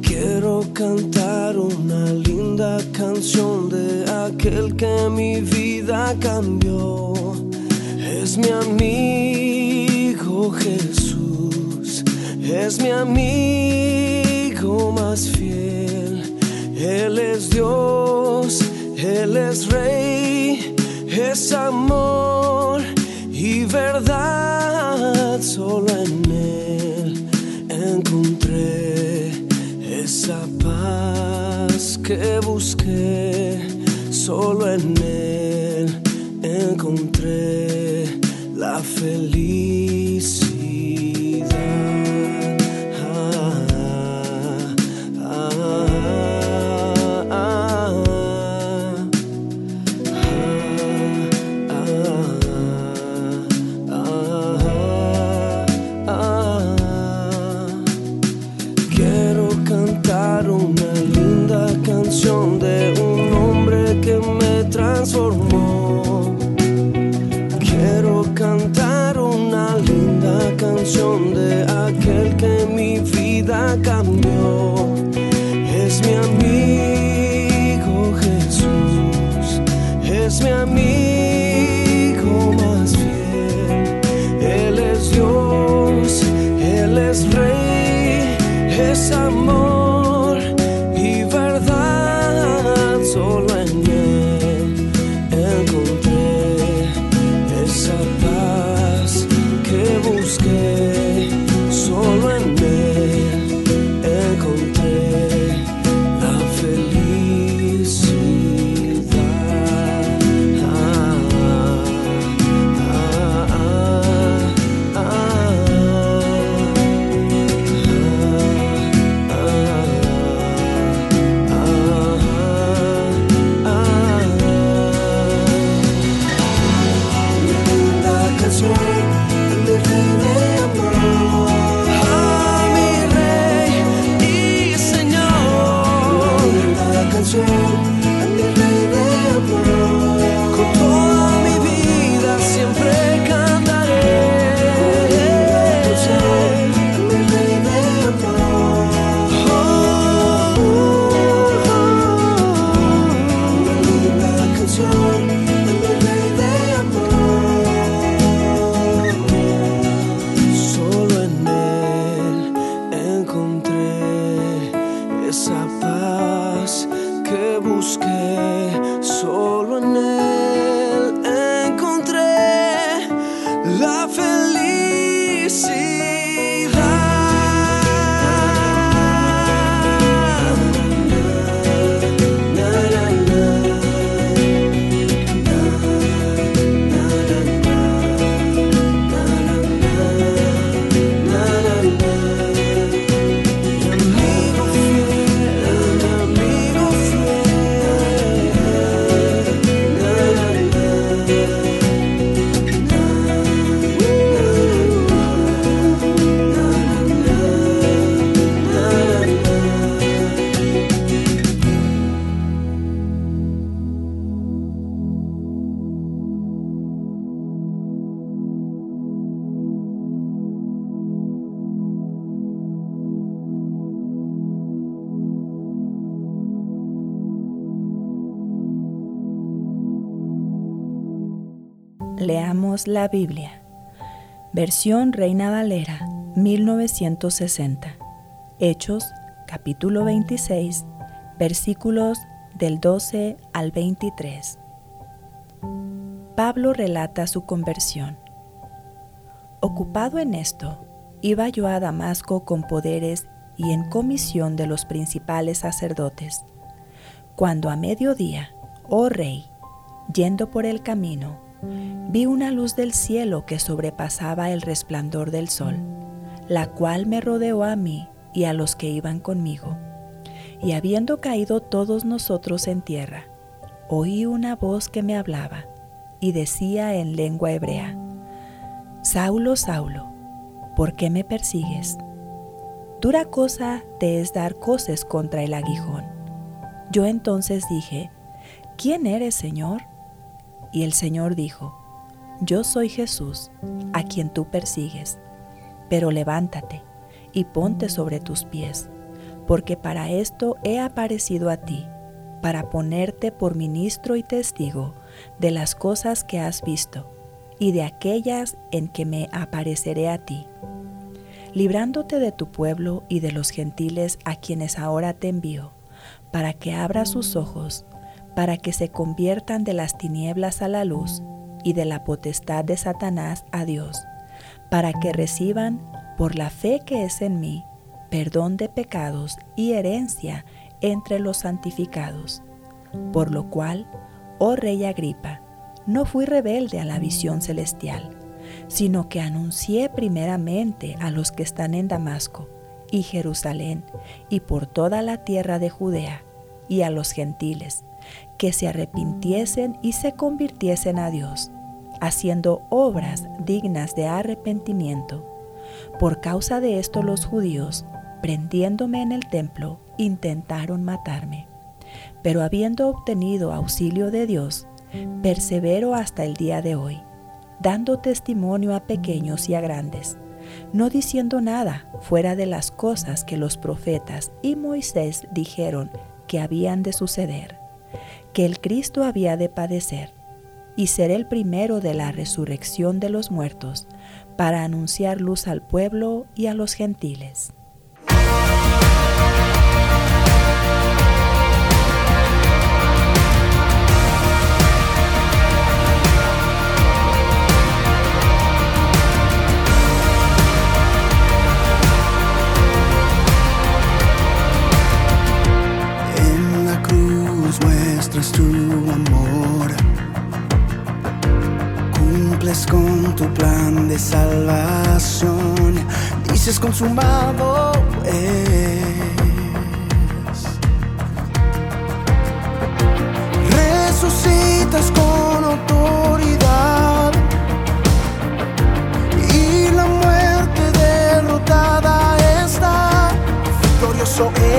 Quiero cantar una linda canción de aquel que mi vida cambió. Es mi amigo Jesús, es mi amigo más fiel. Él es Dios, Él es Rey, es amor y verdad. busqué, solo en él encontré la felicidad. someday Leamos la Biblia. Versión Reina Valera, 1960. Hechos, capítulo 26, versículos del 12 al 23. Pablo relata su conversión. Ocupado en esto, iba yo a Damasco con poderes y en comisión de los principales sacerdotes. Cuando a mediodía, oh rey, yendo por el camino, vi una luz del cielo que sobrepasaba el resplandor del sol, la cual me rodeó a mí y a los que iban conmigo. Y habiendo caído todos nosotros en tierra, oí una voz que me hablaba y decía en lengua hebrea, Saulo, Saulo, ¿por qué me persigues? Dura cosa te es dar coces contra el aguijón. Yo entonces dije, ¿quién eres, Señor? Y el Señor dijo, Yo soy Jesús, a quien tú persigues, pero levántate y ponte sobre tus pies, porque para esto he aparecido a ti, para ponerte por ministro y testigo de las cosas que has visto y de aquellas en que me apareceré a ti, librándote de tu pueblo y de los gentiles a quienes ahora te envío, para que abra sus ojos para que se conviertan de las tinieblas a la luz y de la potestad de Satanás a Dios, para que reciban, por la fe que es en mí, perdón de pecados y herencia entre los santificados. Por lo cual, oh Rey Agripa, no fui rebelde a la visión celestial, sino que anuncié primeramente a los que están en Damasco y Jerusalén y por toda la tierra de Judea y a los gentiles que se arrepintiesen y se convirtiesen a Dios, haciendo obras dignas de arrepentimiento. Por causa de esto los judíos, prendiéndome en el templo, intentaron matarme. Pero habiendo obtenido auxilio de Dios, persevero hasta el día de hoy, dando testimonio a pequeños y a grandes, no diciendo nada fuera de las cosas que los profetas y Moisés dijeron que habían de suceder que el Cristo había de padecer y ser el primero de la resurrección de los muertos, para anunciar luz al pueblo y a los gentiles. Consumado es. Resucitas con autoridad. Y la muerte derrotada está. Victorioso eres.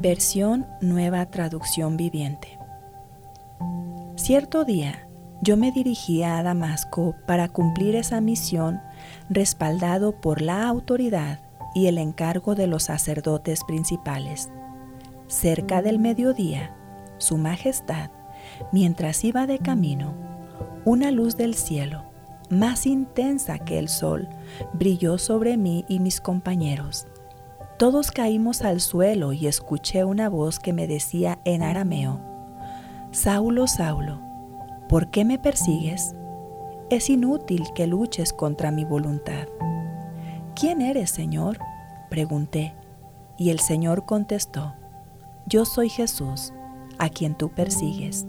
Versión Nueva Traducción Viviente. Cierto día, yo me dirigía a Damasco para cumplir esa misión respaldado por la autoridad y el encargo de los sacerdotes principales. Cerca del mediodía, Su Majestad, mientras iba de camino, una luz del cielo, más intensa que el sol, brilló sobre mí y mis compañeros. Todos caímos al suelo y escuché una voz que me decía en arameo, Saulo, Saulo, ¿por qué me persigues? Es inútil que luches contra mi voluntad. ¿Quién eres, Señor? pregunté, y el Señor contestó, Yo soy Jesús, a quien tú persigues.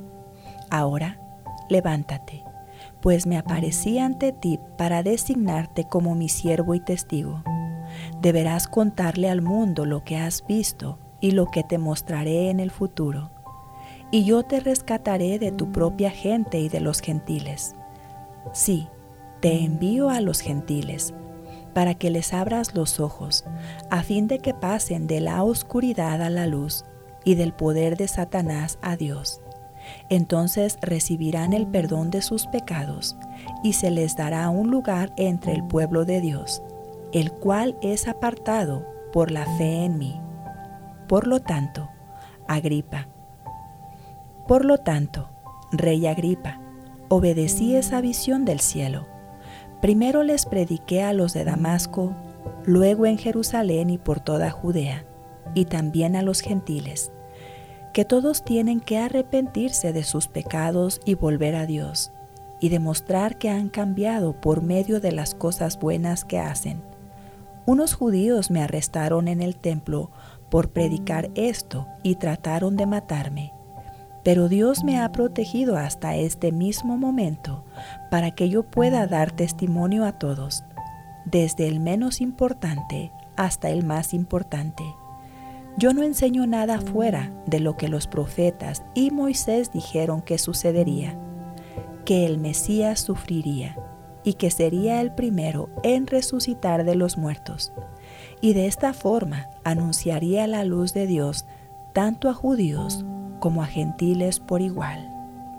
Ahora, levántate, pues me aparecí ante ti para designarte como mi siervo y testigo. Deberás contarle al mundo lo que has visto y lo que te mostraré en el futuro. Y yo te rescataré de tu propia gente y de los gentiles. Sí, te envío a los gentiles, para que les abras los ojos, a fin de que pasen de la oscuridad a la luz y del poder de Satanás a Dios. Entonces recibirán el perdón de sus pecados y se les dará un lugar entre el pueblo de Dios, el cual es apartado por la fe en mí. Por lo tanto, Agripa, por lo tanto, Rey Agripa, obedecí esa visión del cielo. Primero les prediqué a los de Damasco, luego en Jerusalén y por toda Judea, y también a los gentiles, que todos tienen que arrepentirse de sus pecados y volver a Dios, y demostrar que han cambiado por medio de las cosas buenas que hacen. Unos judíos me arrestaron en el templo por predicar esto y trataron de matarme. Pero Dios me ha protegido hasta este mismo momento para que yo pueda dar testimonio a todos, desde el menos importante hasta el más importante. Yo no enseño nada fuera de lo que los profetas y Moisés dijeron que sucedería, que el Mesías sufriría y que sería el primero en resucitar de los muertos. Y de esta forma anunciaría la luz de Dios tanto a judíos como a gentiles por igual.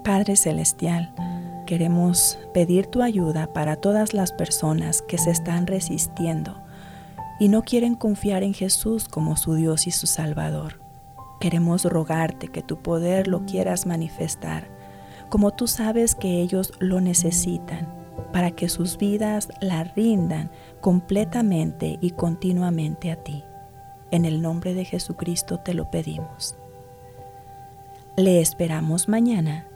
Padre Celestial, queremos pedir tu ayuda para todas las personas que se están resistiendo y no quieren confiar en Jesús como su Dios y su Salvador. Queremos rogarte que tu poder lo quieras manifestar, como tú sabes que ellos lo necesitan, para que sus vidas la rindan completamente y continuamente a ti. En el nombre de Jesucristo te lo pedimos. Le esperamos mañana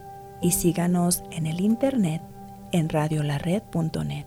y síganos en el internet en radiolared.net.